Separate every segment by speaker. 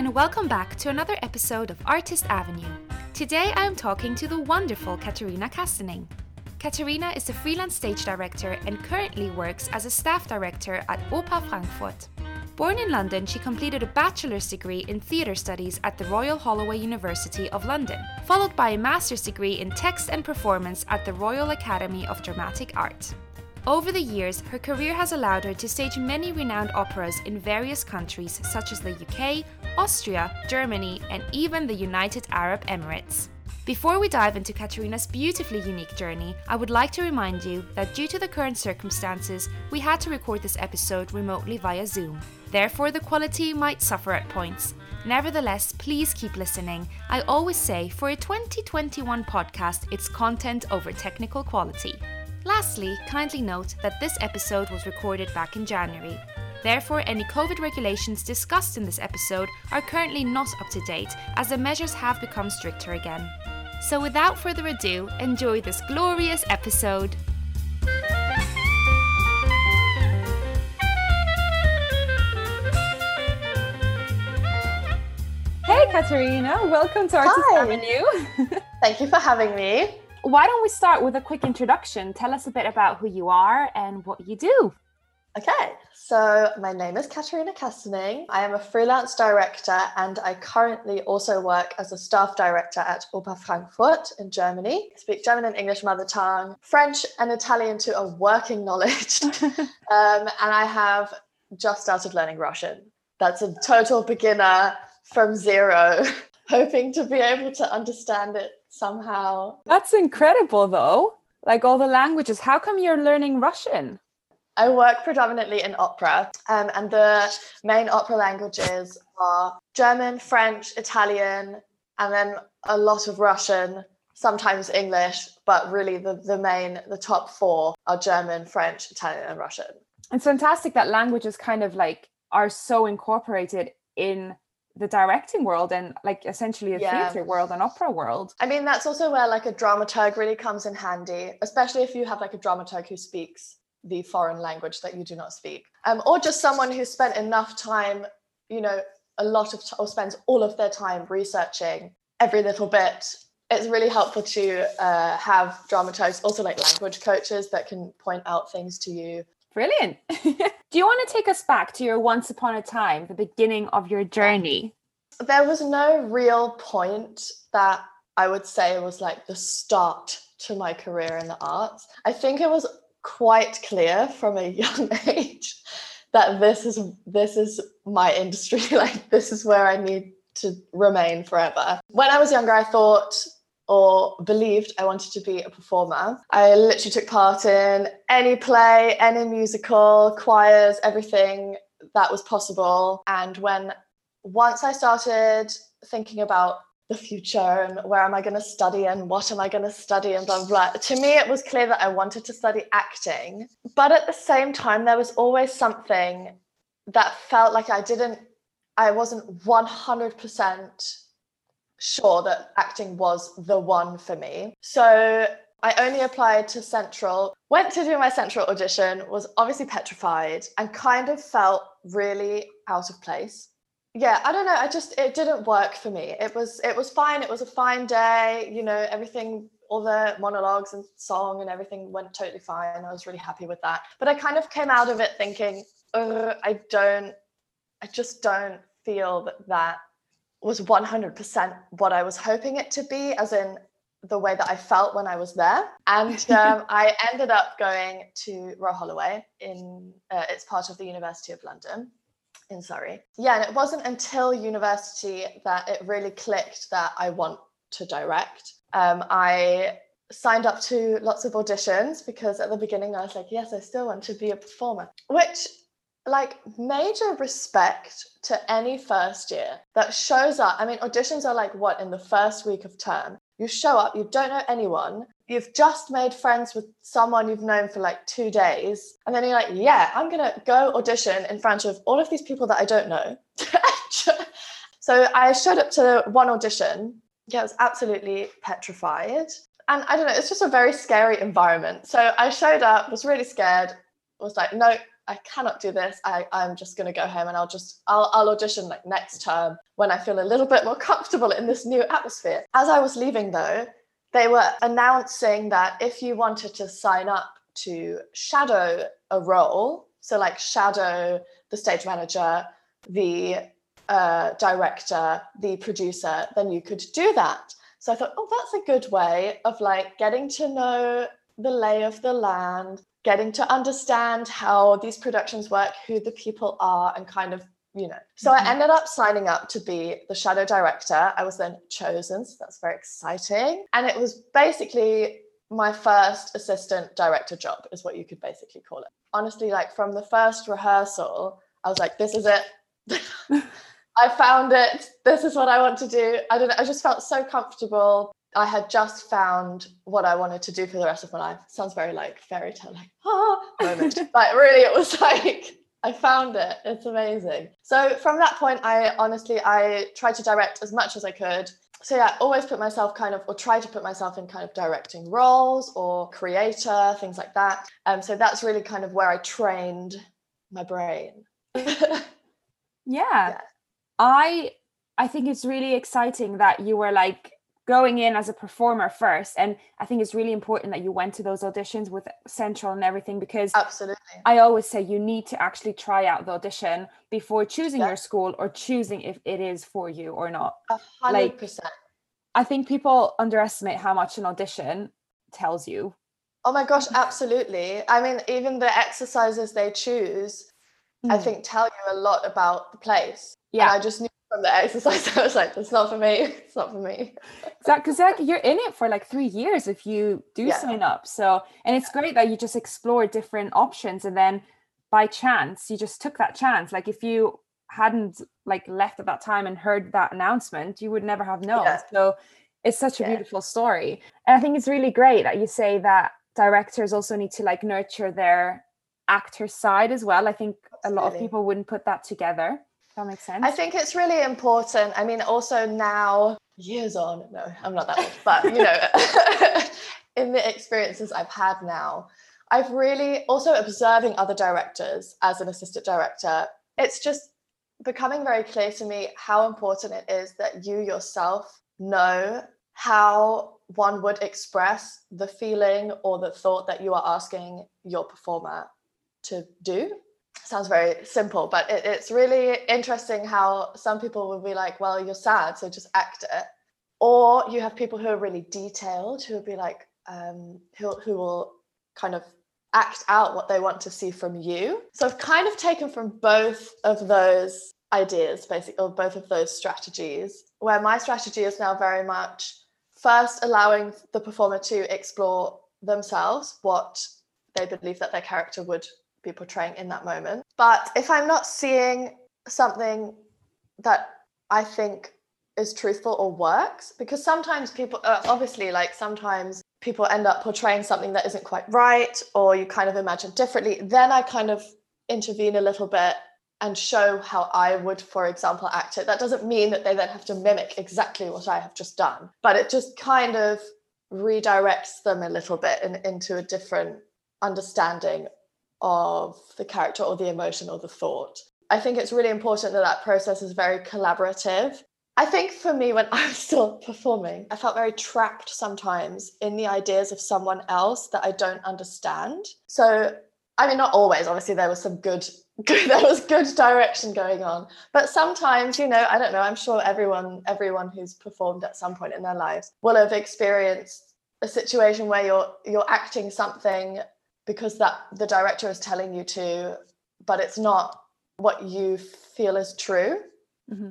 Speaker 1: and welcome back to another episode of Artist Avenue. Today I am talking to the wonderful Katarina Kastening. Katarina is a freelance stage director and currently works as a staff director at Oper Frankfurt. Born in London, she completed a bachelor's degree in theatre studies at the Royal Holloway University of London, followed by a master's degree in text and performance at the Royal Academy of Dramatic Art. Over the years, her career has allowed her to stage many renowned operas in various countries such as the UK, Austria, Germany, and even the United Arab Emirates. Before we dive into Katarina's beautifully unique journey, I would like to remind you that due to the current circumstances, we had to record this episode remotely via Zoom. Therefore, the quality might suffer at points. Nevertheless, please keep listening. I always say for a 2021 podcast, it's content over technical quality. Lastly, kindly note that this episode was recorded back in January. Therefore, any COVID regulations discussed in this episode are currently not up to date as the measures have become stricter again. So, without further ado, enjoy this glorious episode. Hey, Katarina, welcome to Artist
Speaker 2: Hi.
Speaker 1: Avenue.
Speaker 2: Thank you for having me.
Speaker 1: Why don't we start with a quick introduction? Tell us a bit about who you are and what you do.
Speaker 2: Okay, so my name is Katarina Kastening. I am a freelance director and I currently also work as a staff director at Oper Frankfurt in Germany. I speak German and English mother tongue, French and Italian to a working knowledge. um, and I have just started learning Russian. That's a total beginner from zero, hoping to be able to understand it somehow.
Speaker 1: That's incredible, though. Like all the languages. How come you're learning Russian?
Speaker 2: I work predominantly in opera, um, and the main opera languages are German, French, Italian, and then a lot of Russian, sometimes English, but really the, the main, the top four are German, French, Italian, and Russian.
Speaker 1: It's fantastic that languages kind of like are so incorporated in the directing world and like essentially a
Speaker 2: Yeah.
Speaker 1: theatre world and opera world.
Speaker 2: I mean, that's also where like a dramaturg really comes in handy, especially if you have like a dramaturg who speaks the foreign language that you do not speak, um, or just someone who spent enough time, you know, a lot of t- or spends all of their time researching every little bit. It's really helpful to uh, have dramaturgs, also like language coaches that can point out things to you.
Speaker 1: Brilliant. Do you want to take us back to your once upon a time, the beginning of your journey?
Speaker 2: There was no real point that I would say was like the start to my career in the arts. I think it was quite clear from a young age that this is this is my industry like this is where I need to remain forever. When I was younger I thought or believed I wanted to be a performer. I literally took part in any play, any musical, choirs, everything that was possible. And when once I started thinking about the future and where am I going to study and what am I going to study and blah, blah, blah. To me, it was clear that I wanted to study acting. But at the same time, there was always something that felt like I didn't, I wasn't 100% sure that acting was the one for me. So I only applied to Central, went to do my Central audition, was obviously petrified and kind of felt really out of place. Yeah i don't know i just it didn't work for me. It was it was fine it was a fine day you know everything all the monologues and song and everything went totally fine i was really happy with that. But i kind of came out of it thinking i don't i just don't feel that that was 100% what i was hoping it to be as in the way that i felt when i was there and um, i ended up going to royal holloway in uh, it's part of the university of london in Surrey. Yeah, and it wasn't until university that it really clicked that I want to direct. Um, I signed up to lots of auditions because at the beginning I was like, yes, I still want to be a performer, which like major respect to any first year that shows up. I mean, auditions are like what in the first week of term. You show up, you don't know anyone, you've just made friends with someone you've known for like two days, and then you're like, yeah, I'm gonna go audition in front of all of these people that I don't know. so I showed up to one audition. Yeah, I was absolutely petrified. And I don't know, it's just a very scary environment. So I showed up, was really scared, was like, no, I cannot do this. I, I'm just going to go home and I'll just, I'll, I'll audition like next term when I feel a little bit more comfortable in this new atmosphere. As I was leaving though, they were announcing that if you wanted to sign up to shadow a role, so like shadow the stage manager, the uh, director, the producer, then you could do that. So I thought, oh, that's a good way of like getting to know the lay of the land, getting to understand how these productions work, who the people are, and kind of, you know. So mm-hmm. I ended up signing up to be the shadow director. I was then chosen, so that's very exciting. And it was basically my first assistant director job, is what you could basically call it. Honestly, like from the first rehearsal, I was like, this is it. I found it. This is what I want to do. I don't know. I just felt so comfortable. I had just found what I wanted to do for the rest of my life. Sounds very like fairy tale, like ah moment. but really it was like I found it. It's amazing. So from that point, I honestly I tried to direct as much as I could. So yeah, always put myself kind of or try to put myself in kind of directing roles or creator, things like that. Um, so that's really kind of where I trained my brain.
Speaker 3: yeah. yeah. I I think it's really exciting that you were like going in as a performer first. And i think it's really important that you went to those auditions with central and everything because
Speaker 2: absolutely.
Speaker 3: I always say you need to actually try out the audition before choosing yeah. your school or choosing if it is for you or not.
Speaker 2: A hundred percent.
Speaker 3: I think people underestimate how much an audition tells you.
Speaker 2: Oh my gosh absolutely. I mean even the exercises they choose mm. i hmm. think tell you a lot about the place. Yeah. And i just knew from the exercise i was like it's not for me it's not for me
Speaker 3: exactly because like you're in it for like three years if you do yeah. sign up so and it's great that you just explore different options and then by chance you just took that chance like if you hadn't like left at that time and heard that announcement you would never have known yeah. so it's such a yeah. beautiful story and i think it's really great that you say that directors also need to like nurture their actor side as well i think Absolutely. a lot of people wouldn't put that together that makes sense.
Speaker 2: I think it's really important. I mean, also now, years on, no, I'm not that old, but you know, in the experiences I've had now, I've really also observing other directors as an assistant director. It's just becoming very clear to me how important it is that you yourself know how one would express the feeling or the thought that you are asking your performer to do sounds very simple, but it, it's really interesting how some people will be like, well, you're sad, so just act it. Or you have people who are really detailed, who will be like, um, who, who will kind of act out what they want to see from you. So I've kind of taken from both of those ideas, basically, or both of those strategies, where my strategy is now very much first allowing the performer to explore themselves what they believe that their character would be portraying in that moment. But if I'm not seeing something that I think is truthful or works, because sometimes people, uh, obviously, like sometimes people end up portraying something that isn't quite right or you kind of imagine differently, then I kind of intervene a little bit and show how I would, for example, act it. That doesn't mean that they then have to mimic exactly what I have just done, but it just kind of redirects them a little bit in, into a different understanding of the character or the emotion or the thought. I think it's really important that that process is very collaborative. I think for me, when I was still performing, I felt very trapped sometimes in the ideas of someone else that I don't understand. So, I mean, not always. Obviously, there was some good, good there was good direction going on. But sometimes, you know, I don't know. I'm sure everyone, everyone who's performed at some point in their lives will have experienced a situation where you're you're acting something because that the director is telling you to but it's not what you feel is true mm-hmm.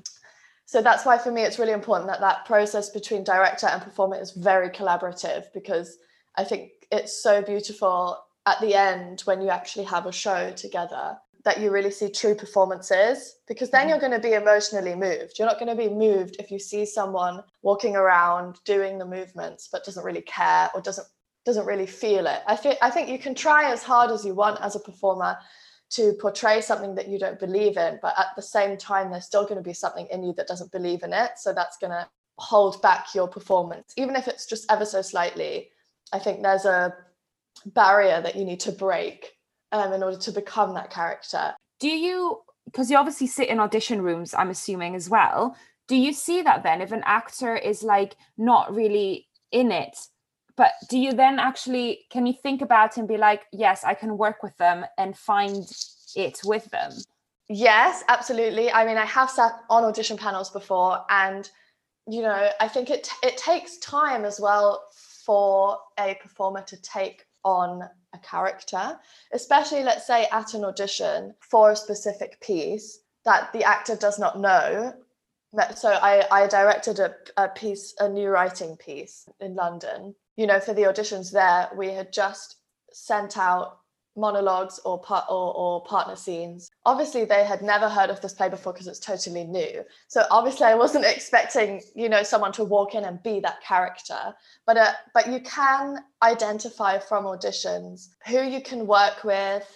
Speaker 2: so that's why for me it's really important that that process between director and performer is very collaborative because i think it's so beautiful at the end when you actually have a show together that you really see true performances because then mm-hmm. you're going to be emotionally moved. You're not going to be moved if you see someone walking around doing the movements but doesn't really care or doesn't doesn't really feel it. I think I think you can try as hard as you want as a performer to portray something that you don't believe in, but at the same time, there's still going to be something in you that doesn't believe in it. So that's going to hold back your performance, even if it's just ever so slightly. I think there's a barrier that you need to break um, in order to become that character.
Speaker 3: Do you, because you obviously sit in audition rooms, I'm assuming as well. Do you see that then if an actor is like not really in it? But do you then actually, can you think about and be like, yes, I can work with them and find it with them?
Speaker 2: Yes, absolutely. I mean, I have sat on audition panels before, and you know, I think it it takes time as well for a performer to take on a character, especially let's say at an audition for a specific piece that the actor does not know. So I, I directed a, a piece, a new writing piece in London. You know, for the auditions there, we had just sent out monologues or part or, or partner scenes. Obviously they had never heard of this play before because it's totally new. So obviously i wasn't expecting you know someone to walk in and be that character. But uh, but you can identify from auditions who you can work with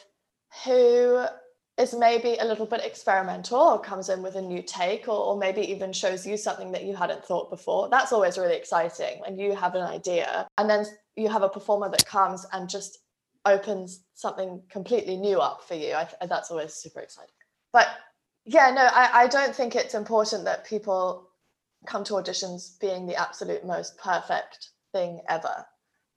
Speaker 2: who is maybe a little bit experimental or comes in with a new take or, or maybe even shows you something that you hadn't thought before that's always really exciting when you have an idea and then you have a performer that comes and just opens something completely new up for you. I, that's always super exciting. But yeah, no, I, I don't think it's important that people come to auditions being the absolute most perfect thing ever.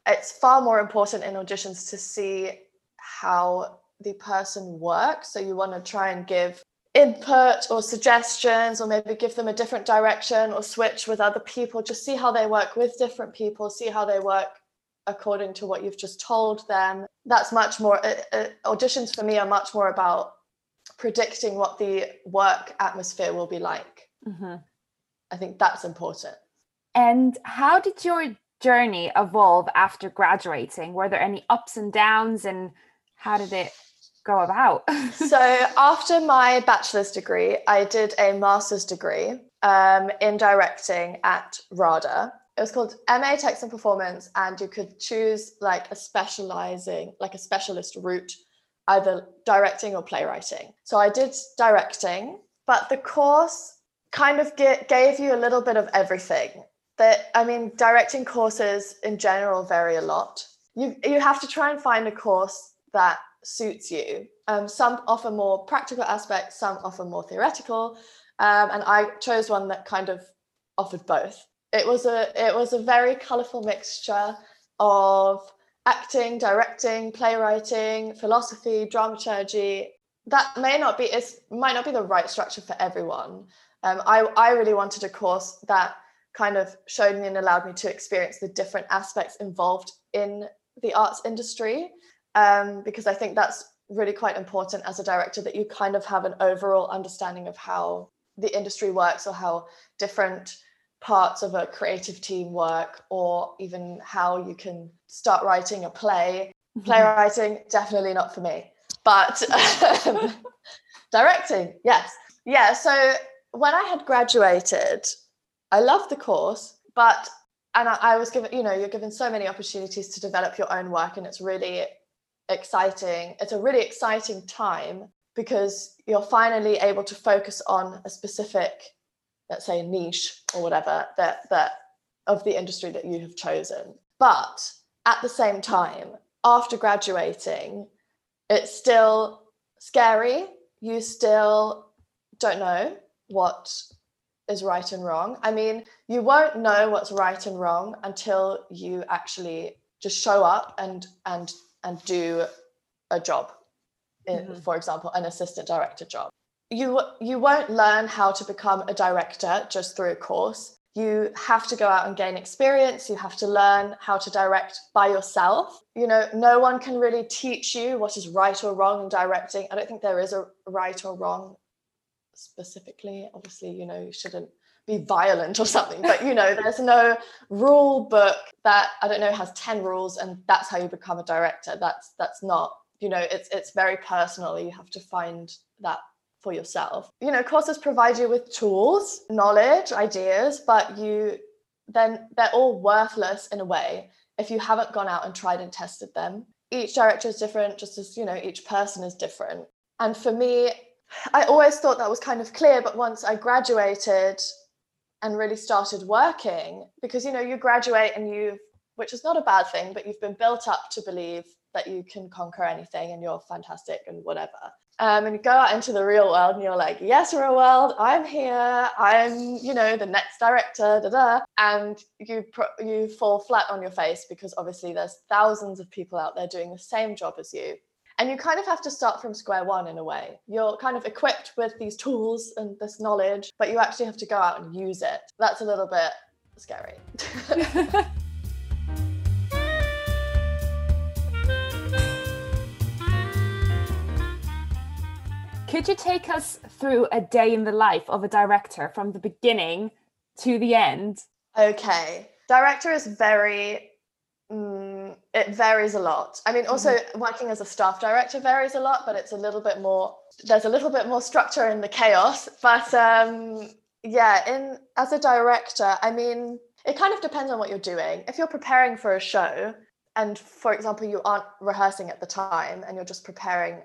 Speaker 2: It's far more important in auditions to see how the person works. So you want to try and give input or suggestions or maybe give them a different direction or switch with other people just see how they work with different people see how they work according to what you've just told them. That's much more, uh, uh, auditions for me are much more about predicting what the work atmosphere will be like. Mm-hmm. I think that's important.
Speaker 3: And how did your journey evolve after graduating? Were there any ups and downs, and how did it go about?
Speaker 2: so, after my bachelor's degree, I did a master's degree um, in directing at RADA, it was called MA Text and Performance, and you could choose like a specializing, like a specialist route, either directing or playwriting. So I did directing, but the course kind of get, gave you a little bit of everything. That I mean, directing courses in general vary a lot. You you have to try and find a course that suits you. Um, some offer more practical aspects, some offer more theoretical, um, and I chose one that kind of offered both. It was a it was a very colorful mixture of acting directing playwriting philosophy dramaturgy that may not be it might not be the right structure for everyone. Um, I, I really wanted a course that kind of showed me and allowed me to experience the different aspects involved in the arts industry um, because i think that's really quite important as a director that you kind of have an overall understanding of how the industry works or how different parts of a creative team work or even how you can start writing a play. Mm-hmm. Playwriting, definitely not for me, but um, directing, yes. Yeah, so when I had graduated, I loved the course, but and I, I was given, you know, you're given so many opportunities to develop your own work, and it's really exciting. It's a really exciting time because you're finally able to focus on a specific let's say niche or whatever that that of the industry that you have chosen. But at the same time after graduating it's still scary. You still don't know what is right and wrong. I mean you won't know what's right and wrong until you actually just show up and and and do a job in, mm-hmm. for example an assistant director job. You you won't learn how to become a director just through a course. You have to go out and gain experience. You have to learn how to direct by yourself. You know no one can really teach you what is right or wrong in directing. I don't think there is a right or wrong specifically. Obviously you know you shouldn't be violent or something but you know there's no rule book that i don't know has 10 rules and that's how you become a director that's that's not you know it's it's very personal you have to find that for yourself. You know, courses provide you with tools, knowledge, ideas, but you then they're all worthless in a way if you haven't gone out and tried and tested them. Each director is different, just as you know, each person is different. And for me, I always thought that was kind of clear, but once I graduated and really started working, because you know, you graduate and you've which is not a bad thing, but you've been built up to believe that you can conquer anything and you're fantastic and whatever. Um, and you go out into the real world and you're like, yes, real world, I'm here. I'm, you know, the next director, da da. And you pro- you fall flat on your face because obviously there's thousands of people out there doing the same job as you. And you kind of have to start from square one in a way. You're kind of equipped with these tools and this knowledge, but you actually have to go out and use it. That's a little bit scary.
Speaker 3: Could you take us through a day in the life of a director from the beginning to the end?
Speaker 2: Okay. Director is very, mm, it varies a lot. I mean, also mm-hmm. working as a staff director varies a lot, but it's a little bit more, there's a little bit more structure in the chaos. But um, yeah, in as a director, I mean, it kind of depends on what you're doing. If you're preparing for a show, and for example, you aren't rehearsing at the time and you're just preparing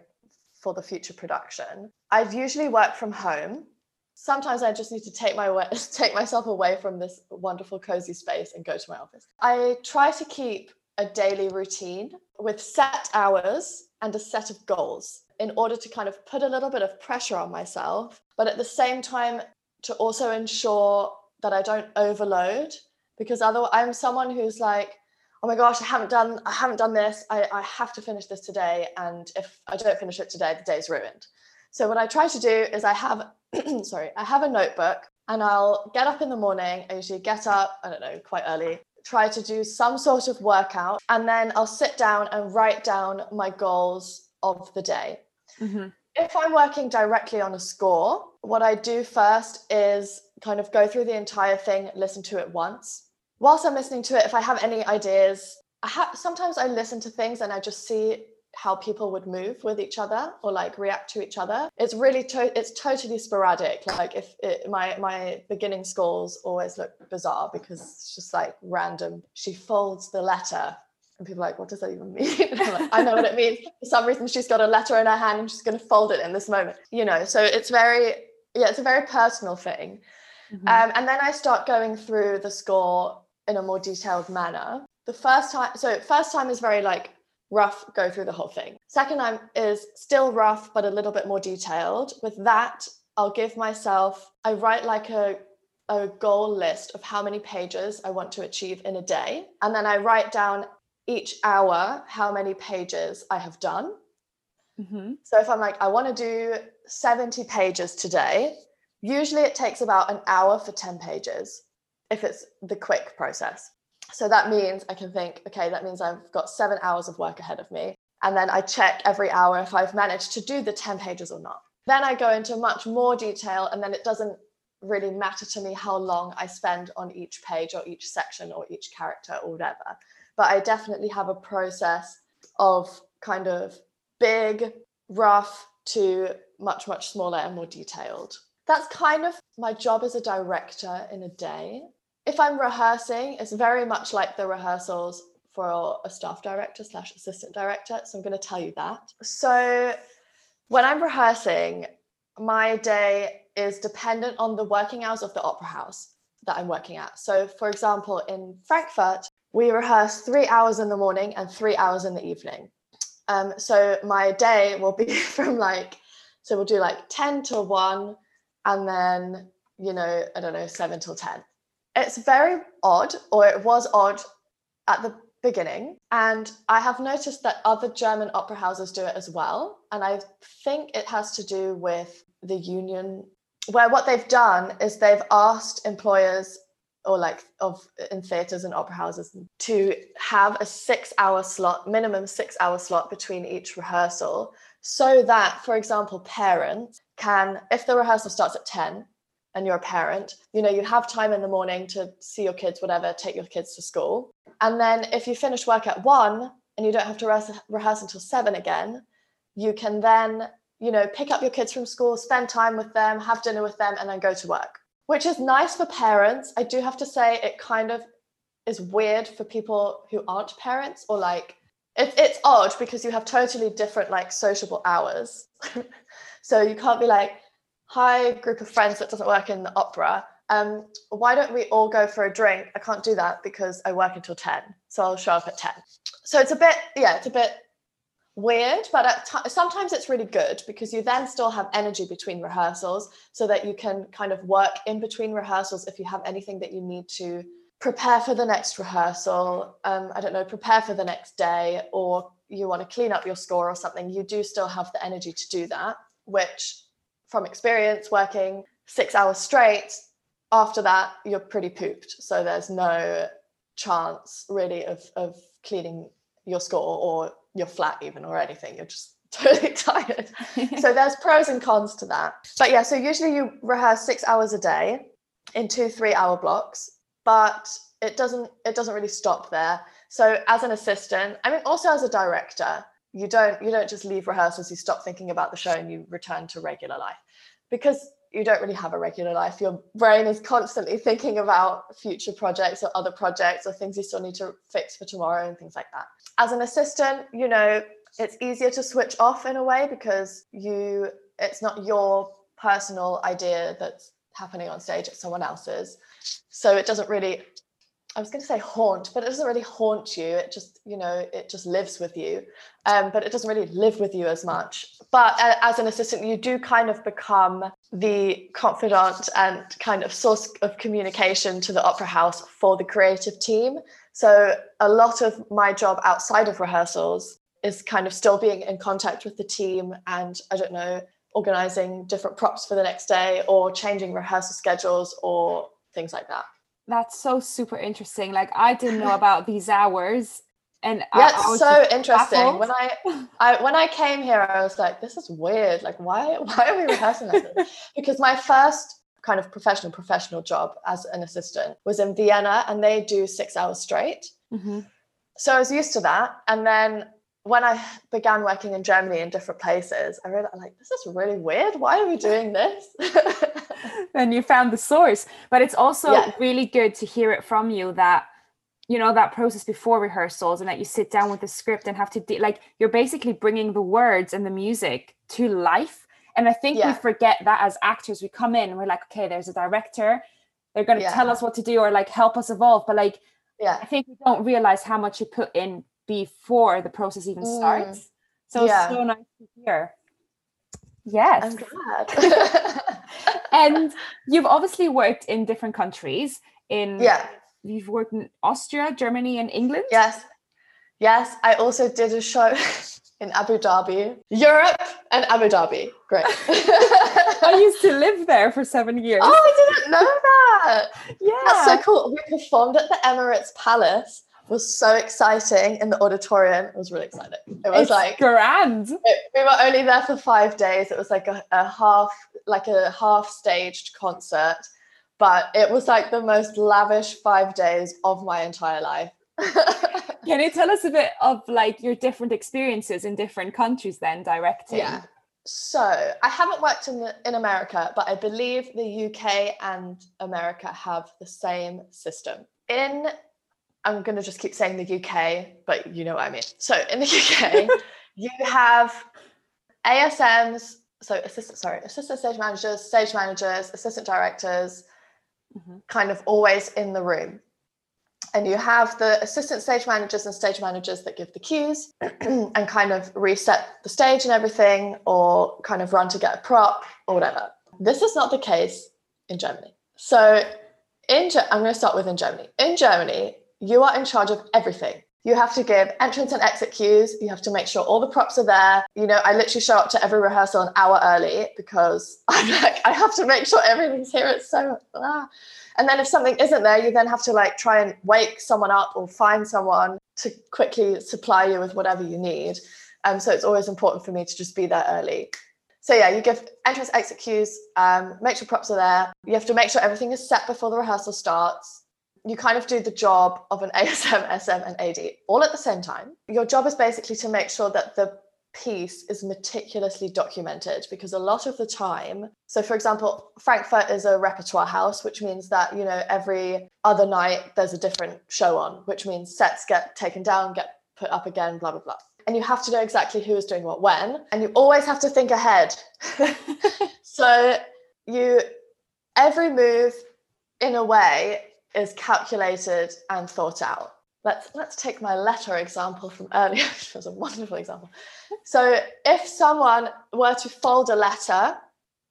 Speaker 2: for the future production. i've usually worked from home. Sometimes I just need to take my take myself away from this wonderful cozy space and go to my office. I try to keep a daily routine with set hours and a set of goals in order to kind of put a little bit of pressure on myself, but at the same time to also ensure that I don't overload because otherwise I'm someone who's like oh my gosh, I haven't done, I haven't done this. I, I have to finish this today. And if I don't finish it today, the day's ruined. So what I try to do is I have, sorry, I have a notebook and I'll get up in the morning. I usually get up, I don't know, quite early, try to do some sort of workout, and then I'll sit down and write down my goals of the day. Mm-hmm. If I'm working directly on a score, what I do first is kind of go through the entire thing, listen to it once, whilst I'm listening to it, if I have any ideas, I have sometimes I listen to things and I just see how people would move with each other or like react to each other. It's really to- it's totally sporadic. Like if it, my my beginning scores always look bizarre because it's just like random. She folds the letter. And people are like, what does that even mean? like, I know what it means. For some reason, she's got a letter in her hand and she's going to fold it in this moment. You know, so it's very, yeah, it's a very personal thing. Mm-hmm. Um, and then I start going through the score in a more detailed manner. The first time, so first time is very like rough, go through the whole thing. Second time is still rough, but a little bit more detailed. With that, I'll give myself, I write like a, a goal list of how many pages I want to achieve in a day. And then I write down each hour how many pages I have done. Mm-hmm. So if I'm like, I want to do 70 pages today, usually it takes about an hour for 10 pages if it's the quick process. So that means I can think, okay, that means I've got seven hours of work ahead of me. And then I check every hour if I've managed to do the 10 pages or not. Then I go into much more detail, and then it doesn't really matter to me how long I spend on each page or each section or each character or whatever. But I definitely have a process of kind of big, rough to much, much smaller and more detailed. That's kind of my job as a director in a day if I'm rehearsing, it's very much like the rehearsals for a staff director slash assistant director. So I'm going to tell you that. So when I'm rehearsing, my day is dependent on the working hours of the opera house that I'm working at. So, for example, in Frankfurt, we rehearse three hours in the morning and three hours in the evening. Um, so my day will be from like, so we'll do like 10 till 1 and then, you know, I don't know, 7 till 10 it's very odd, or it was odd at the beginning. And I have noticed that other German opera houses do it as well. And I think it has to do with the union, where what they've done is they've asked employers or like of in theaters and opera houses to have a six hour slot minimum six hour slot between each rehearsal so that for example parents can if the rehearsal starts at 10 and you're a parent, you know, you have time in the morning to see your kids, whatever, take your kids to school. And then if you finish work at one and you don't have to rehearse, rehearse until seven again, you can then, you know, pick up your kids from school, spend time with them, have dinner with them, and then go to work, which is nice for parents. I do have to say, it kind of is weird for people who aren't parents or like, it, it's odd because you have totally different like sociable hours. so you can't be like, hi group of friends that doesn't work in the opera um, why don't we all go for a drink? I can't do that because I work until 10. So I'll show up at 10. So it's a bit, yeah, it's a bit weird, but t- sometimes it's really good because you then still have energy between rehearsals so that you can kind of work in between rehearsals if you have anything that you need to prepare for the next rehearsal. Um, I don't know, prepare for the next day, or you want to clean up your score or something. You do still have the energy to do that, which from experience working six hours straight, after that, you're pretty pooped. So there's no chance really of, of cleaning your score or your flat even or anything. You're just totally tired. so there's pros and cons to that. But yeah, so usually you rehearse six hours a day in two, three hour blocks, but it doesn't it doesn't really stop there. So as an assistant, I mean also as a director, you don't you don't just leave rehearsals, you stop thinking about the show and you return to regular life. Because you don't really have a regular life. Your brain is constantly thinking about future projects or other projects or things you still need to fix for tomorrow and things like that. As an assistant, you know, it's easier to switch off in a way because you it's not your personal idea that's happening on stage, it's someone else's. So it doesn't really I was going to say haunt, but it doesn't really haunt you. It just, you know, it just lives with you. Um, but it doesn't really live with you as much. But uh, as an assistant, you do kind of become the confidant and kind of source of communication to the opera house for the creative team. So a lot of my job outside of rehearsals is kind of still being in contact with the team and I don't know, organizing different props for the next day or changing rehearsal schedules or things like that
Speaker 3: that's so super interesting. Like I didn't know about these hours. And
Speaker 2: yeah, I, I so interesting. Baffled. When I, I when I came here, I was like, this is weird. Like, why why are we rehearsing like this? Because my first kind of professional professional job as an assistant was in Vienna, and they do six hours straight. Mm-hmm. So I was used to that, and then when I began working in Germany in different places, I realized like this is really weird. Why are we doing this?
Speaker 3: and you found the source. But it's also yeah. really good to hear it from you that you know that process before rehearsals and that you sit down with the script and have to de- like you're basically bringing the words and the music to life. And I think yeah. we forget that as actors, we come in and we're like, okay, there's a director, they're going to yeah. tell us what to do or like help us evolve. But like, yeah, I think we don't realize how much you put in before the process even mm. starts. Mm. So yeah. so nice to hear. Yes.
Speaker 2: I'm glad.
Speaker 3: and you've obviously worked in different countries. In
Speaker 2: yeah,
Speaker 3: you've worked in Austria, Germany, and England.
Speaker 2: Yes. Yes. I also did a show in Abu Dhabi, Europe, and Abu Dhabi. Great.
Speaker 3: I used to live there for seven years.
Speaker 2: Oh, I didn't know that. Yeah. That's so cool. We performed at the Emirates Palace was so exciting in the auditorium. It was really exciting. It was
Speaker 3: it's
Speaker 2: like
Speaker 3: grand.
Speaker 2: It, we were only there for five days. It was like a, a half, like a half staged concert, but it was like the most lavish five days of my entire life.
Speaker 3: Can you tell us a bit of like your different experiences in different countries then directing?
Speaker 2: Yeah. So I haven't worked in the, in America, but I believe the UK and America have the same system. In I'm going to just keep saying the UK, but you know what I mean. So in the UK, you have ASMs, so assistant, sorry, assistant stage managers, stage managers, assistant directors, mm-hmm. kind of always in the room. And you have the assistant stage managers and stage managers that give the cues and kind of reset the stage and everything, or kind of run to get a prop or whatever. This is not the case in Germany. So in I'm going to start with in Germany. In Germany, you are in charge of everything. You have to give entrance and exit cues. You have to make sure all the props are there. You know, I literally show up to every rehearsal an hour early because I'm like, I have to make sure everything's here. It's so, ah. and then if something isn't there, you then have to like try and wake someone up or find someone to quickly supply you with whatever you need. Um, so it's always important for me to just be there early. So yeah, you give entrance, exit cues, um, make sure props are there. You have to make sure everything is set before the rehearsal starts you kind of do the job of an ASM, SM, and AD all at the same time. Your job is basically to make sure that the piece is meticulously documented because a lot of the time so for example frankfurt is a repertoire house which means that you know every other night there's a different show on which means sets get taken down get put up again blah blah blah and you have to know exactly who is doing what when and you always have to think ahead so you every move in a way, is calculated and thought out. Let's let's take my letter example from earlier, which was a wonderful example. So if someone were to fold a letter,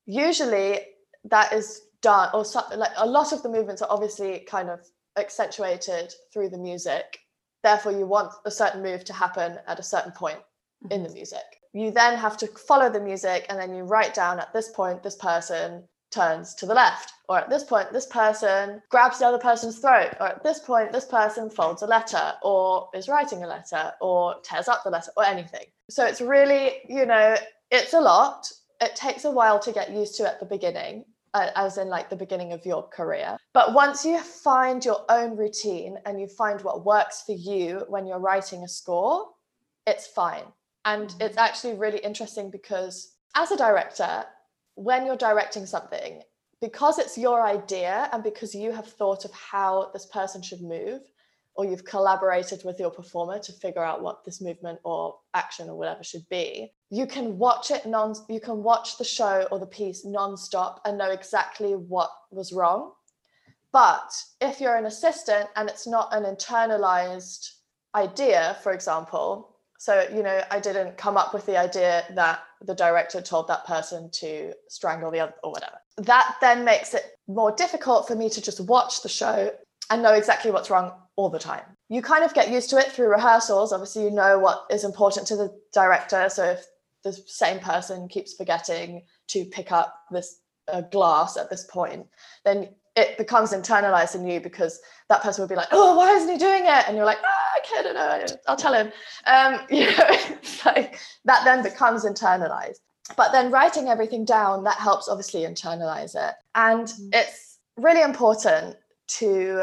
Speaker 2: usually that is done, or so, like a lot of the movements are obviously kind of accentuated through the music. Therefore, you want a certain move to happen at a certain point mm-hmm. in the music. You then have to follow the music and then you write down at this point, this person turns to the left, or at this point, this person grabs the other person's throat, or at this point, this person folds a letter, or is writing a letter, or tears up the letter, or anything. So it's really, you know, it's a lot. It takes a while to get used to at the beginning as in like the beginning of your career. But once you find your own routine and you find what works for you when you're writing a score, it's fine. And it's actually really interesting because as a director, when you're directing something, because it's your idea and because you have thought of how this person should move, or you've collaborated with your performer to figure out what this movement or action or whatever should be you can watch it non you can watch the show or the piece non-stop and know exactly what was wrong. But if you're an assistant and it's not an internalized idea for example so you know i didn't come up with the idea that the director told that person to strangle the other or whatever that then makes it more difficult for me to just watch the show and know exactly what's wrong all the time. You kind of get used to it through rehearsals. Obviously, you know what is important to the director. So if the same person keeps forgetting to pick up this glass at this point, then it becomes internalized in you because that person would be like, "Oh, why isn't he doing it?" And you're like, "Ah, I don't know. I'll tell him." Um, you know, it's like that then becomes internalized. But then writing everything down that helps obviously internalize it, and mm-hmm. it's really important to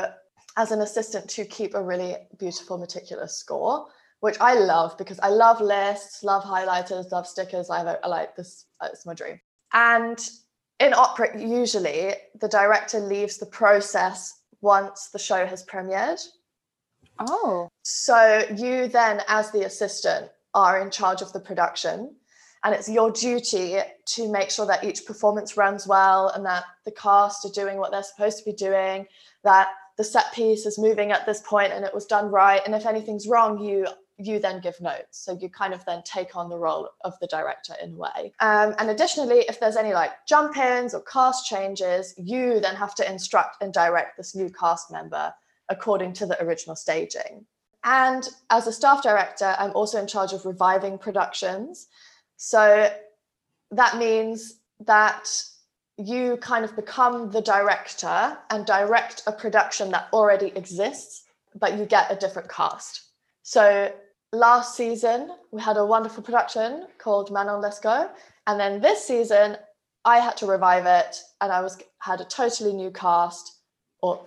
Speaker 2: as an assistant to keep a really beautiful meticulous score which i love because i love lists love highlighters love stickers i, have, I like this it's my dream and in opera usually the director leaves the process once the show has premiered.
Speaker 3: Oh.
Speaker 2: So you then as the assistant are in charge of the production and it's your duty to make sure that each performance runs well and that the cast are doing what they're supposed to be doing that the set piece is moving at this point and it was done right and if anything's wrong you you then give notes. So you kind of then take on the role of the director in a way. Um, and additionally if there's any like jump ins or cast changes you then have to instruct and direct this new cast member according to the original staging. And as a staff director i'm also in charge of reviving productions. So that means that you kind of become the director and direct a production that already exists, but you get a different cast. So last season, we had a wonderful production called Manon Lescaut. And then this season, I had to revive it and I was had a totally new cast, or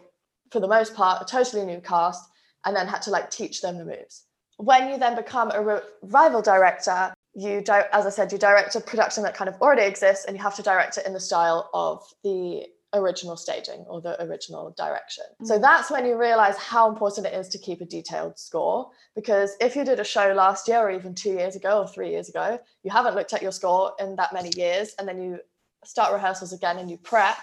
Speaker 2: for the most part, a totally new cast, and then had to like teach them the moves. When you then become a revival director, you di- as i said you direct a production that kind of already exists and you have to direct it in the style of the original staging or the original direction. Mm-hmm. so that's when you realize how important it is to keep a detailed score because if you did a show last year or even two years ago or three years ago you haven't looked at your score in that many years and then you start rehearsals again and you prep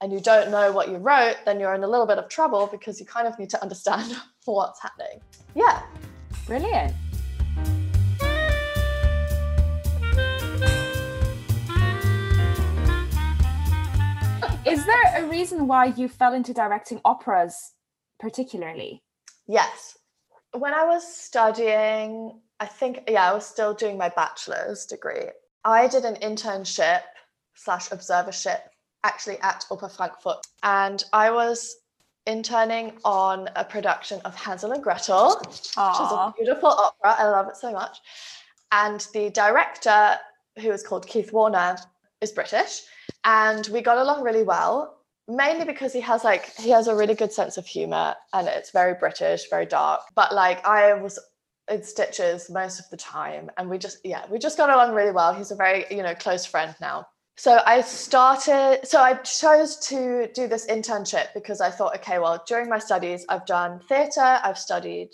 Speaker 2: and you don't know what you wrote then you're in a little bit of trouble because you kind of need to understand what's happening. Yeah.
Speaker 3: Brilliant Is there a reason why you fell into directing operas particularly?
Speaker 2: Yes. When I was studying, I think, yeah, I was still doing my bachelor's degree. I did an internship slash observership actually at Oper Frankfurt. And I was interning on a production of Hansel and Gretel, Aww. which is a beautiful opera. I love it so much. And the director, who is called Keith Warner, is British and we got along really well mainly because he has like he has a really good sense of humor and it's very british very dark. But like i was in stitches most of the time and we just yeah we just got along really well. He's a very you know close friend now. So i started so i chose to do this internship because i thought okay well during my studies i've done theatre i've studied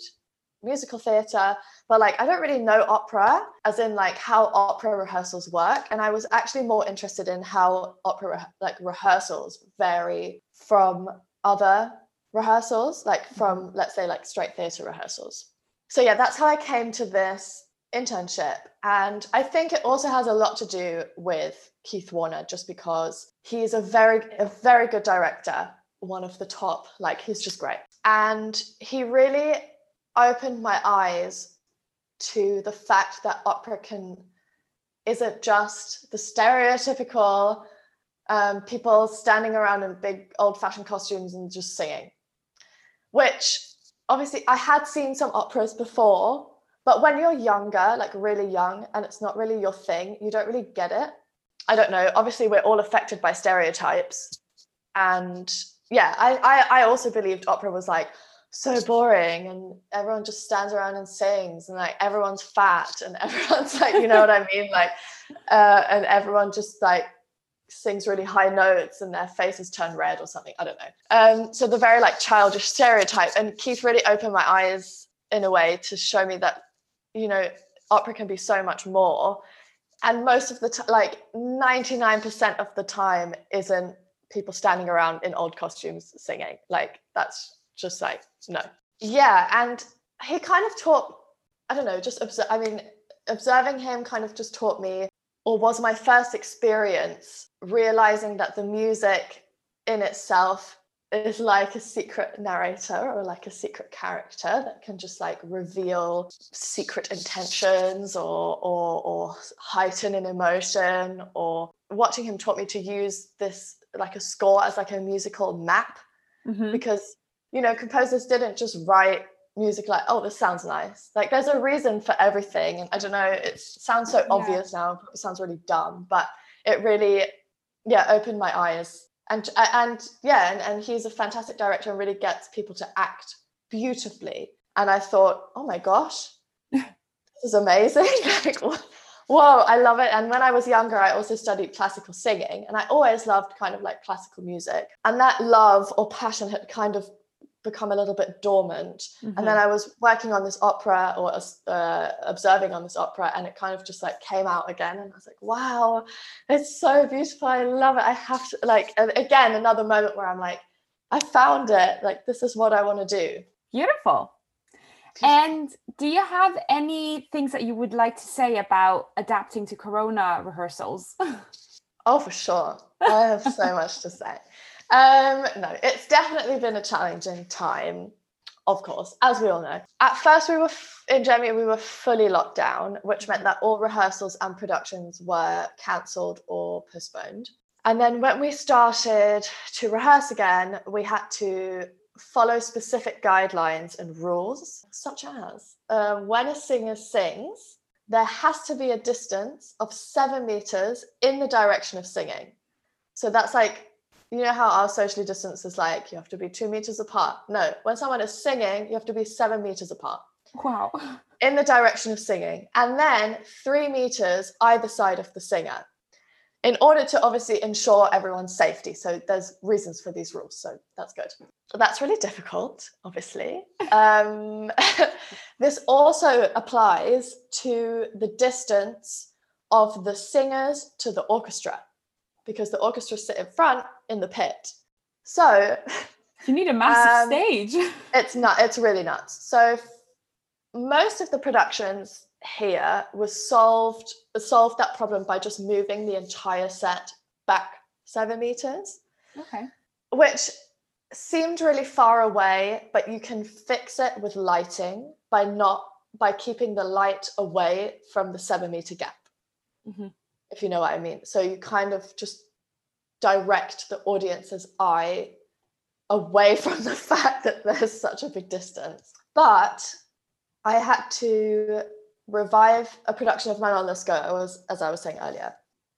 Speaker 2: musical theatre, but like I don't really know opera, as in like how opera rehearsals work. And I was actually more interested in how opera like rehearsals vary from other rehearsals, like from mm-hmm. let's say like straight theatre rehearsals. So yeah, that's how I came to this internship. And I think it also has a lot to do with Keith Warner, just because he's a very, a very good director, one of the top, like he's just great. And he really opened my eyes to the fact that opera can isn't just the stereotypical um, people standing around in big old-fashioned costumes and just singing which obviously i had seen some operas before but when you're younger like really young and it's not really your thing you don't really get it. I don't know. Obviously we're all affected by stereotypes. And yeah i i, I also believed opera was like so boring and everyone just stands around and sings and like everyone's fat and everyone's like you know what i mean? Like uh, and everyone just like sings really high notes and their faces turn red or something i don't know. Um, so the very like childish stereotype and keith really opened my eyes in a way to show me that you know opera can be so much more and most of the time like 99% of the time isn't people standing around in old costumes singing like that's just like no yeah and he kind of taught i don't know just observe i mean observing him kind of just taught me or was my first experience realizing that the music in itself is like a secret narrator or like a secret character that can just like reveal secret intentions or or, or heighten an emotion or watching him taught me to use this like a score as like a musical map mm-hmm. because you know, composers didn't just write music like, oh, this sounds nice. Like there's a reason for everything. And I don't know, it sounds so yeah. obvious now, it sounds really dumb, but it really, yeah, opened my eyes. And and yeah, and, and he's a fantastic director and really gets people to act beautifully. And I thought, oh my gosh, this is amazing. like, whoa, I love it. And when I was younger, I also studied classical singing, and I always loved kind of like classical music. And that love or passion had kind of become a little bit dormant. Mm-hmm. And then mm-hmm. I was working on this opera or uh, observing on this opera, and it kind of just like came out again. And I was like, wow, it's so beautiful. I love it. I have to, like, again, another moment where I'm like, I found it. Like, this is what I want to do.
Speaker 3: Beautiful. And do you have any things that you would like to say about adapting to Corona rehearsals?
Speaker 2: oh, for sure. I have so much to say. Um, no, it's definitely been a challenging time, of course, as we all know. At first, we were f- in Germany, we were fully locked down, which meant that all rehearsals and productions were cancelled or postponed. And then when we started to rehearse again, we had to follow specific guidelines and rules, such as uh, when a singer sings, there has to be a distance of seven meters in the direction of singing. So that's like you know how our socially distance is like you have to be two meters apart. No when someone is singing you have to be seven meters apart.
Speaker 3: Wow.
Speaker 2: In the direction of singing and then three meters either side of the singer. In order to obviously ensure everyone's safety so there's reasons for these rules so that's good. That's really difficult obviously. Um, this also applies to the distance of the singers to the orchestra because the orchestra sit in front in the pit. So
Speaker 3: you need a massive um, stage.
Speaker 2: It's not. It's really nuts. So most of the productions here was solved solved that problem by just moving the entire set back seven meters.
Speaker 3: Okay.
Speaker 2: Which seemed really far away, but you can fix it with lighting by not by keeping the light away from the seven meter gap. Mm-hmm if you know what I mean. So you kind of just direct the audience's eye away from the fact that there's such a big distance. But I had to revive a production of Manon Lescaut, as, as I was saying earlier.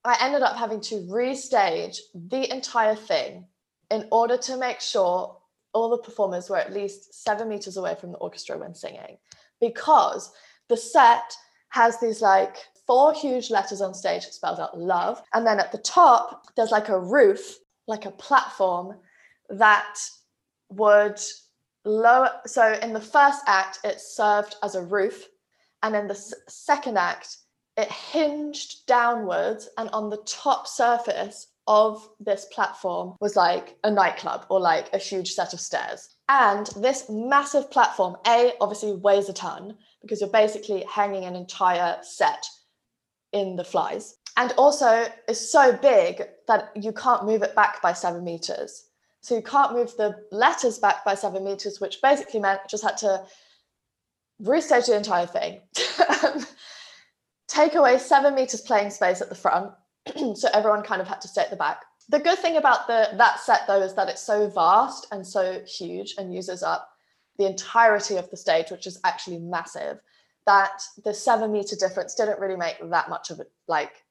Speaker 2: I ended up having to restage the entire thing in order to make sure all the performers were at least seven meters away from the orchestra when singing, because the set has these like four huge letters on stage that spells out love. And then at the top, there's like a roof, like a platform that would lower so in the first act it served as a roof and in the second act it hinged downwards and on the top surface of this platform was like a nightclub or like a huge set of stairs and this massive platform a obviously weighs a ton because you're basically hanging an entire set in the flies and also is so big that you can't move it back by seven meters. So you can't move the letters back by seven meters, which basically meant just had to restage the entire thing, take away seven meters playing space at the front, so everyone kind of had to stay at the back. The good thing about the that set though is that it's so vast and so huge and uses up the entirety of the stage, which is actually massive, that the seven meter difference didn't really make that much of it like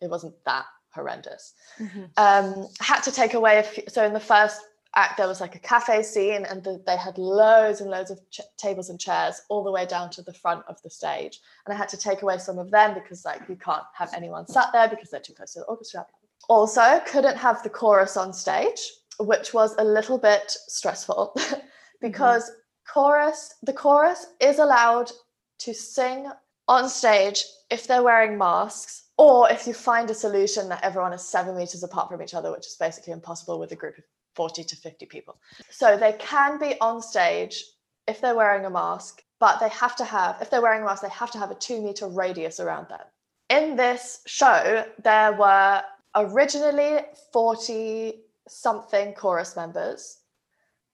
Speaker 2: it wasn't that horrendous. Mm-hmm. Um, had to take away a few, so in the first act there was like a cafe scene and the, they had loads and loads of ch- tables and chairs all the way down to the front of the stage and i had to take away some of them because like you can't have anyone sat there because they're too close to the orchestra also couldn't have the chorus on stage which was a little bit stressful because mm-hmm. chorus the chorus is allowed to sing on stage if they're wearing masks or if you find a solution that everyone is seven meters apart from each other, which is basically impossible with a group of 40 to 50 people. So they can be on stage if they're wearing a mask, but they have to have, if they're wearing a mask, they have to have a two meter radius around them. In this show, there were originally 40 something chorus members,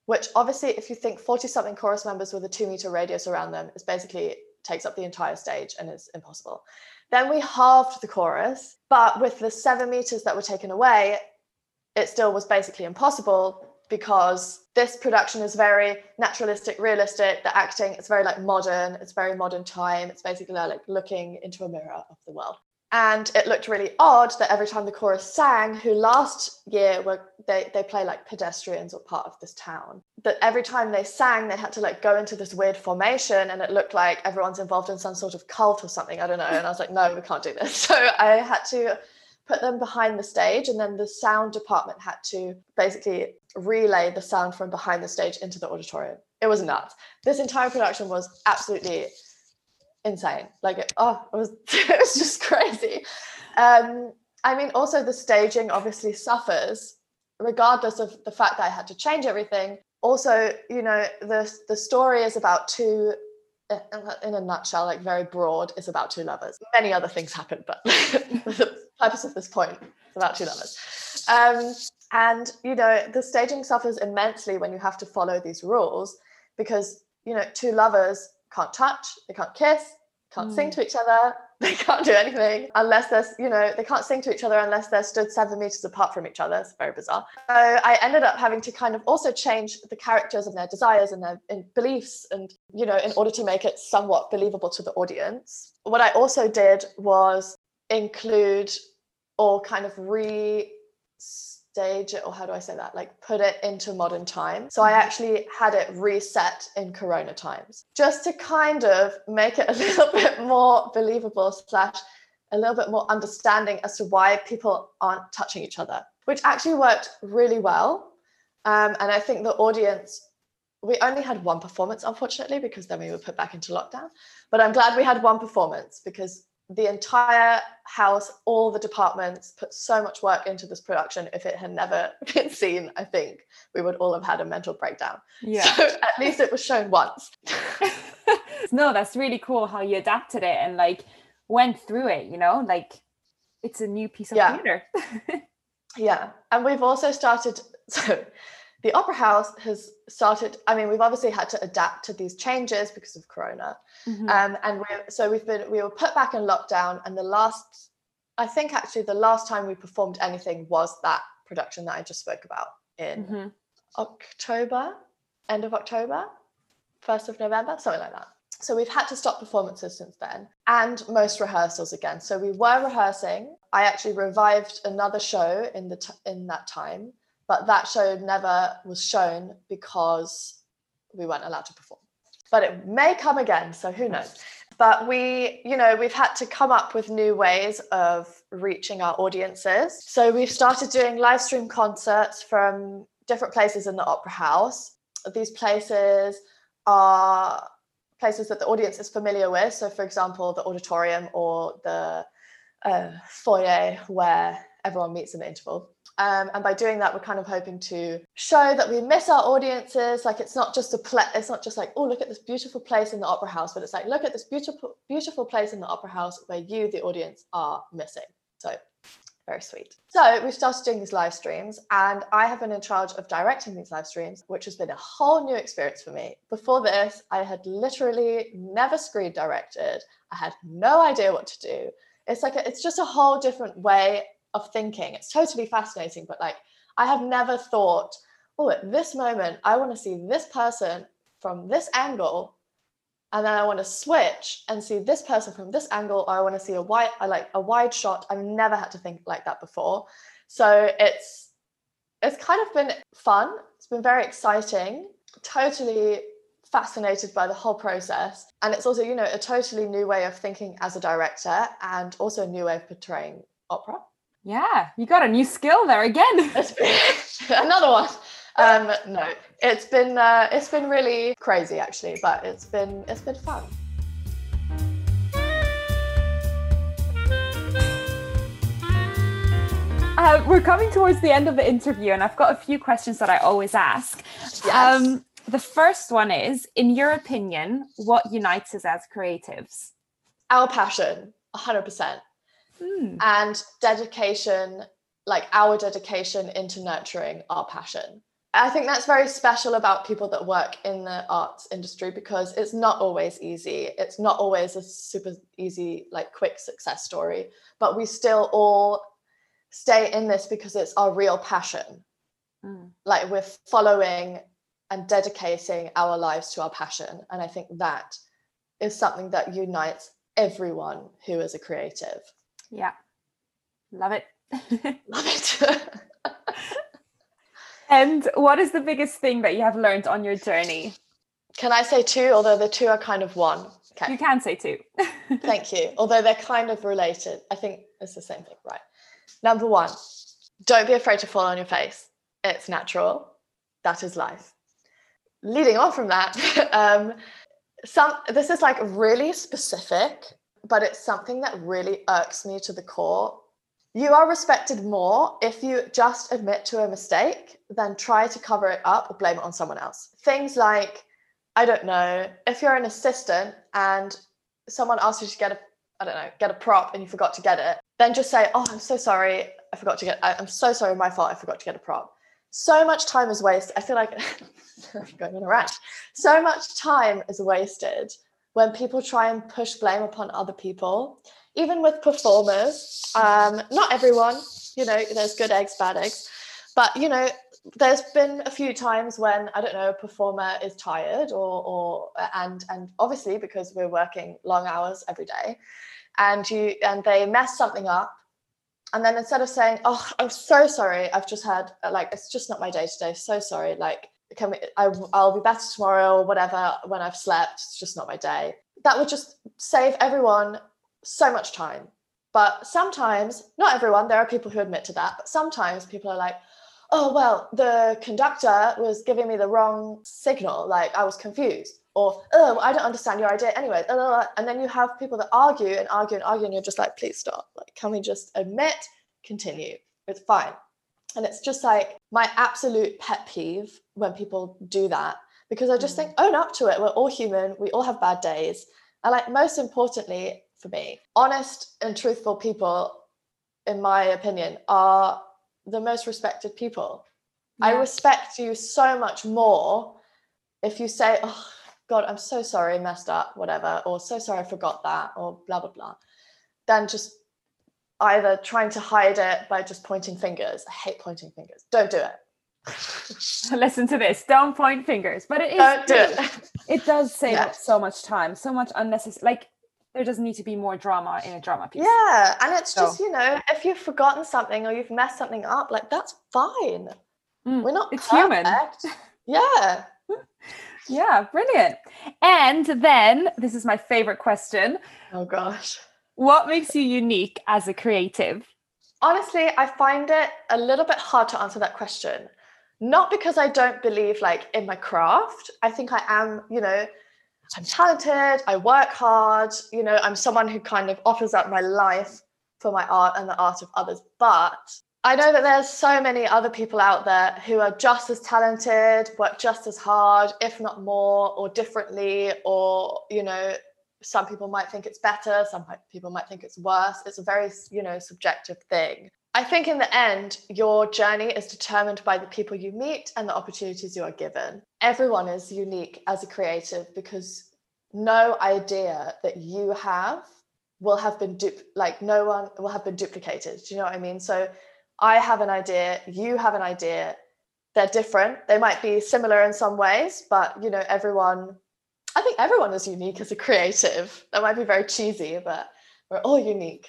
Speaker 2: which obviously, if you think 40 something chorus members with a two meter radius around them, is basically takes up the entire stage and is impossible. Then we halved the chorus, but with the seven meters that were taken away, it still was basically impossible because this production is very naturalistic, realistic. The acting, it's very like modern. It's very modern time. It's basically like looking into a mirror of the world and it looked really odd that every time the chorus sang who last year were they, they play like pedestrians or part of this town that every time they sang they had to like go into this weird formation and it looked like everyone's involved in some sort of cult or something i don't know. And i was like no we can't do this. So i had to put them behind the stage and then the sound department had to basically relay the sound from behind the stage into the auditorium. It was nuts. This entire production was absolutely insane. Like, it, oh, it was, it was just crazy. Um, I mean, also the staging obviously suffers, regardless of the fact that I had to change everything. Also, you know, the the story is about two. In a nutshell, like very broad, is about two lovers. Many other things happen, but the purpose of this point is about two lovers. Um, and you know, the staging suffers immensely when you have to follow these rules because you know, two lovers can't touch, they can't kiss, can't mm. sing to each other, they can't do anything unless they're, you know, they can't sing to each other unless they're stood seven meters apart from each other. It's very bizarre. So I ended up having to kind of also change the characters and their desires and their in beliefs and, you know, in order to make it somewhat believable to the audience. What I also did was include or kind of re stage it or how do I say that? Like put it into modern times. So I mm-hmm. actually had it reset in corona times just to kind of make it a little bit more believable slash a little bit more understanding as to why people aren't touching each other which actually worked really well. Um, and I think the audience we only had one performance unfortunately because then we were put back into lockdown. But I'm glad we had one performance because the entire house, all the departments put so much work into this production. If it had never been seen, I think we would all have had a mental breakdown. Yeah. So at least it was shown once.
Speaker 3: no, that's really cool how you adapted it and like went through it, you know, like it's a new piece of yeah. theater.
Speaker 2: yeah. And we've also started so the opera house has started i mean we've obviously had to adapt to these changes because of corona. Mm-hmm. um, and we so we've been we were put back in lockdown and the last i think actually the last time we performed anything was that production that i just spoke about in mm-hmm. october end of october 1st of november something like that. So we've had to stop performances since then and most rehearsals again. So we were rehearsing. I actually revived another show in the t- in that time but that show never was shown because we weren't allowed to perform. But it may come again, so who knows? But we, you know, we've had to come up with new ways of reaching our audiences. So we've started doing live stream concerts from different places in the opera house. these places are places that the audience is familiar with. So, for example, the auditorium or the uh, foyer where everyone meets in the interval. Um, and by doing that, we're kind of hoping to show that we miss our audiences. Like it's not just a play, it's not just like, oh, look at this beautiful place in the opera house, but it's like, look at this beautiful, beautiful place in the opera house where you, the audience, are missing. So very sweet. So we started doing these live streams, and I have been in charge of directing these live streams, which has been a whole new experience for me. Before this, I had literally never screen directed. I had no idea what to do. It's like a, it's just a whole different way of thinking. It's totally fascinating, but like I have never thought, oh, at this moment, I want to see this person from this angle. And then I want to switch and see this person from this angle, or I want to see a wide, I like a wide shot. I've never had to think like that before. So it's it's kind of been fun. It's been very exciting. Totally fascinated by the whole process. And it's also, you know, a totally new way of thinking as a director and also a new way of portraying opera.
Speaker 3: Yeah, you got a new skill there again.
Speaker 2: Another one. Um, no, it's been uh, it's been really crazy actually, but it's been it's been fun.
Speaker 3: Uh, we're coming towards the end of the interview, and I've got a few questions that I always ask. Yes. Um, the first one is, in your opinion, what unites us as creatives?
Speaker 2: Our passion, hundred percent mm. and dedication, like our dedication into nurturing our passion. I think that's very special about people that work in the arts industry because it's not always easy. It's not always a super easy, like quick success story, but we still all stay in this because it's our real passion. Mm. Like we're following and dedicating our lives to our passion. And I think that is something that unites everyone who is a creative.
Speaker 3: Yeah. Love it.
Speaker 2: Love it.
Speaker 3: and what is the biggest thing that you have learned on your journey?
Speaker 2: Can I say two, although the two are kind of one?
Speaker 3: Okay. You can say two.
Speaker 2: Thank you. Although they're kind of related. I think it's the same thing, right? Number one, don't be afraid to fall on your face. It's natural. That is life. Leading on from that, um, some this is like really specific but it's something that really irks me to the core. You are respected more if you just admit to a mistake than try to cover it up or blame it on someone else. Things like, I don't know, if you're an assistant and someone asks you to get a, I don't know, get a prop and you forgot to get it, then just say, Oh, I'm so sorry, I forgot to get, I'm so sorry, my fault, I forgot to get a prop. So much time is wasted. I feel like I'm going on a rant. So much time is wasted when people try and push blame upon other people, even with performers. Um, not everyone, you know, there's good eggs, bad eggs, but you know, there's been a few times when I don't know a performer is tired or or and and obviously because we're working long hours every day, and you and they mess something up, and then instead of saying, "Oh, I'm so sorry, I've just had like it's just not my day today, so sorry," like can we, I, I'll be better tomorrow or whatever when I've slept. It's just not my day. That would just save everyone so much time. But sometimes, not everyone, there are people who admit to that, but sometimes people are like, oh, well, the conductor was giving me the wrong signal. Like I was confused. Or, oh, I don't understand your idea anyway. And then you have people that argue and argue and argue, and you're just like, please stop. Like, can we just admit, continue? It's fine. And it's just like my absolute pet peeve when people do that because I just mm. think own up to it. We're all human. We all have bad days. And like most importantly for me, honest and truthful people, in my opinion, are the most respected people. Yeah. I respect you so much more if you say, "Oh God, I'm so sorry, I messed up, whatever," or "So sorry, I forgot that," or blah blah blah, than just either trying to hide it by just pointing fingers. I hate pointing fingers. Don't do it.
Speaker 3: Listen to this. Don't point fingers. But it is
Speaker 2: Don't do it.
Speaker 3: it does save yes. so much time, so much unnecessary like there doesn't need to be more drama in a drama piece.
Speaker 2: Yeah. And it's so. just, you know, if you've forgotten something or you've messed something up, like that's fine. Mm, We're not it's perfect. human. Yeah.
Speaker 3: yeah, brilliant. And then this is my favorite question.
Speaker 2: Oh gosh.
Speaker 3: What makes you unique as a creative?
Speaker 2: Honestly, I find it a little bit hard to answer that question not because I don't believe like in my craft. I think I am, you know, I'm talented, I work hard, you know, I'm someone who kind of offers up my life for my art and the art of others. But I know that there's so many other people out there who are just as talented, work just as hard, if not more, or differently, or, you know, some people might think it's better, some people might think it's worse. It's a very, you know, subjective thing. I think in the end, your journey is determined by the people you meet and the opportunities you are given. Everyone is unique as a creative because no idea that you have will have been du- like no one will have been duplicated. Do you know what I mean? So I have an idea, you have an idea. They're different. They might be similar in some ways, but you know, everyone I think everyone is unique as a creative. That might be very cheesy, but we're all unique.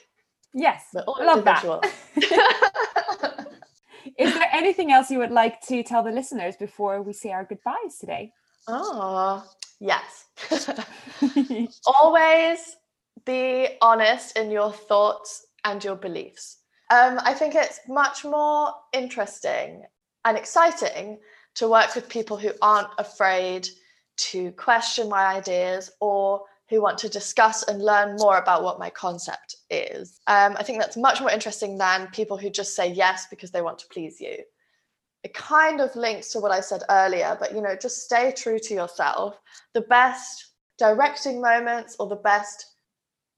Speaker 3: Yes, we're all love individual. that. is there anything else you would like to tell the listeners before we say our goodbyes today?
Speaker 2: Oh, yes. Always be honest in your thoughts and your beliefs. Um, I think it's much more interesting and exciting to work with people who aren't afraid to question my ideas or who want to discuss and learn more about what my concept is. Um, I think that's much more interesting than people who just say yes because they want to please you. It kind of links to what I said earlier, but you know, just stay true to yourself. The best directing moments or the best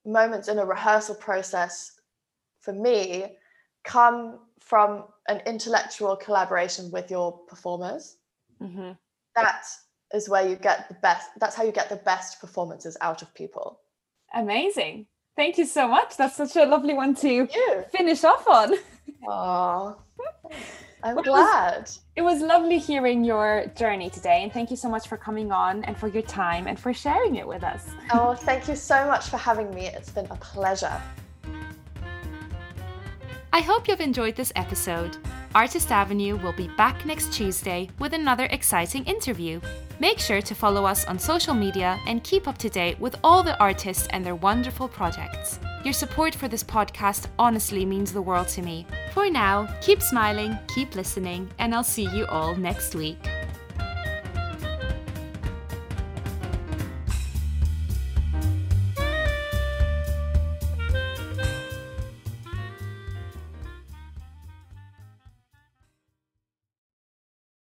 Speaker 2: moments in a rehearsal process for me come from an intellectual collaboration with your performers. Mm-hmm. That's is where you get the best that's how you get the best performances out of people.
Speaker 3: Amazing. Thank you so much. That's such a lovely one to finish off on.
Speaker 2: Oh i'm well, glad
Speaker 3: it was, it was lovely hearing your journey today and thank you so much for coming on and for your time and for sharing it with us.
Speaker 2: Oh thank you so much for having me. It's been a pleasure.
Speaker 1: I hope you've enjoyed this episode. Artist Avenue will be back next Tuesday with another exciting interview. Make sure to follow us on social media and keep up to date with all the artists and their wonderful projects. Your support for this podcast honestly means the world to me. For now, keep smiling, keep listening, and I'll see you all next week.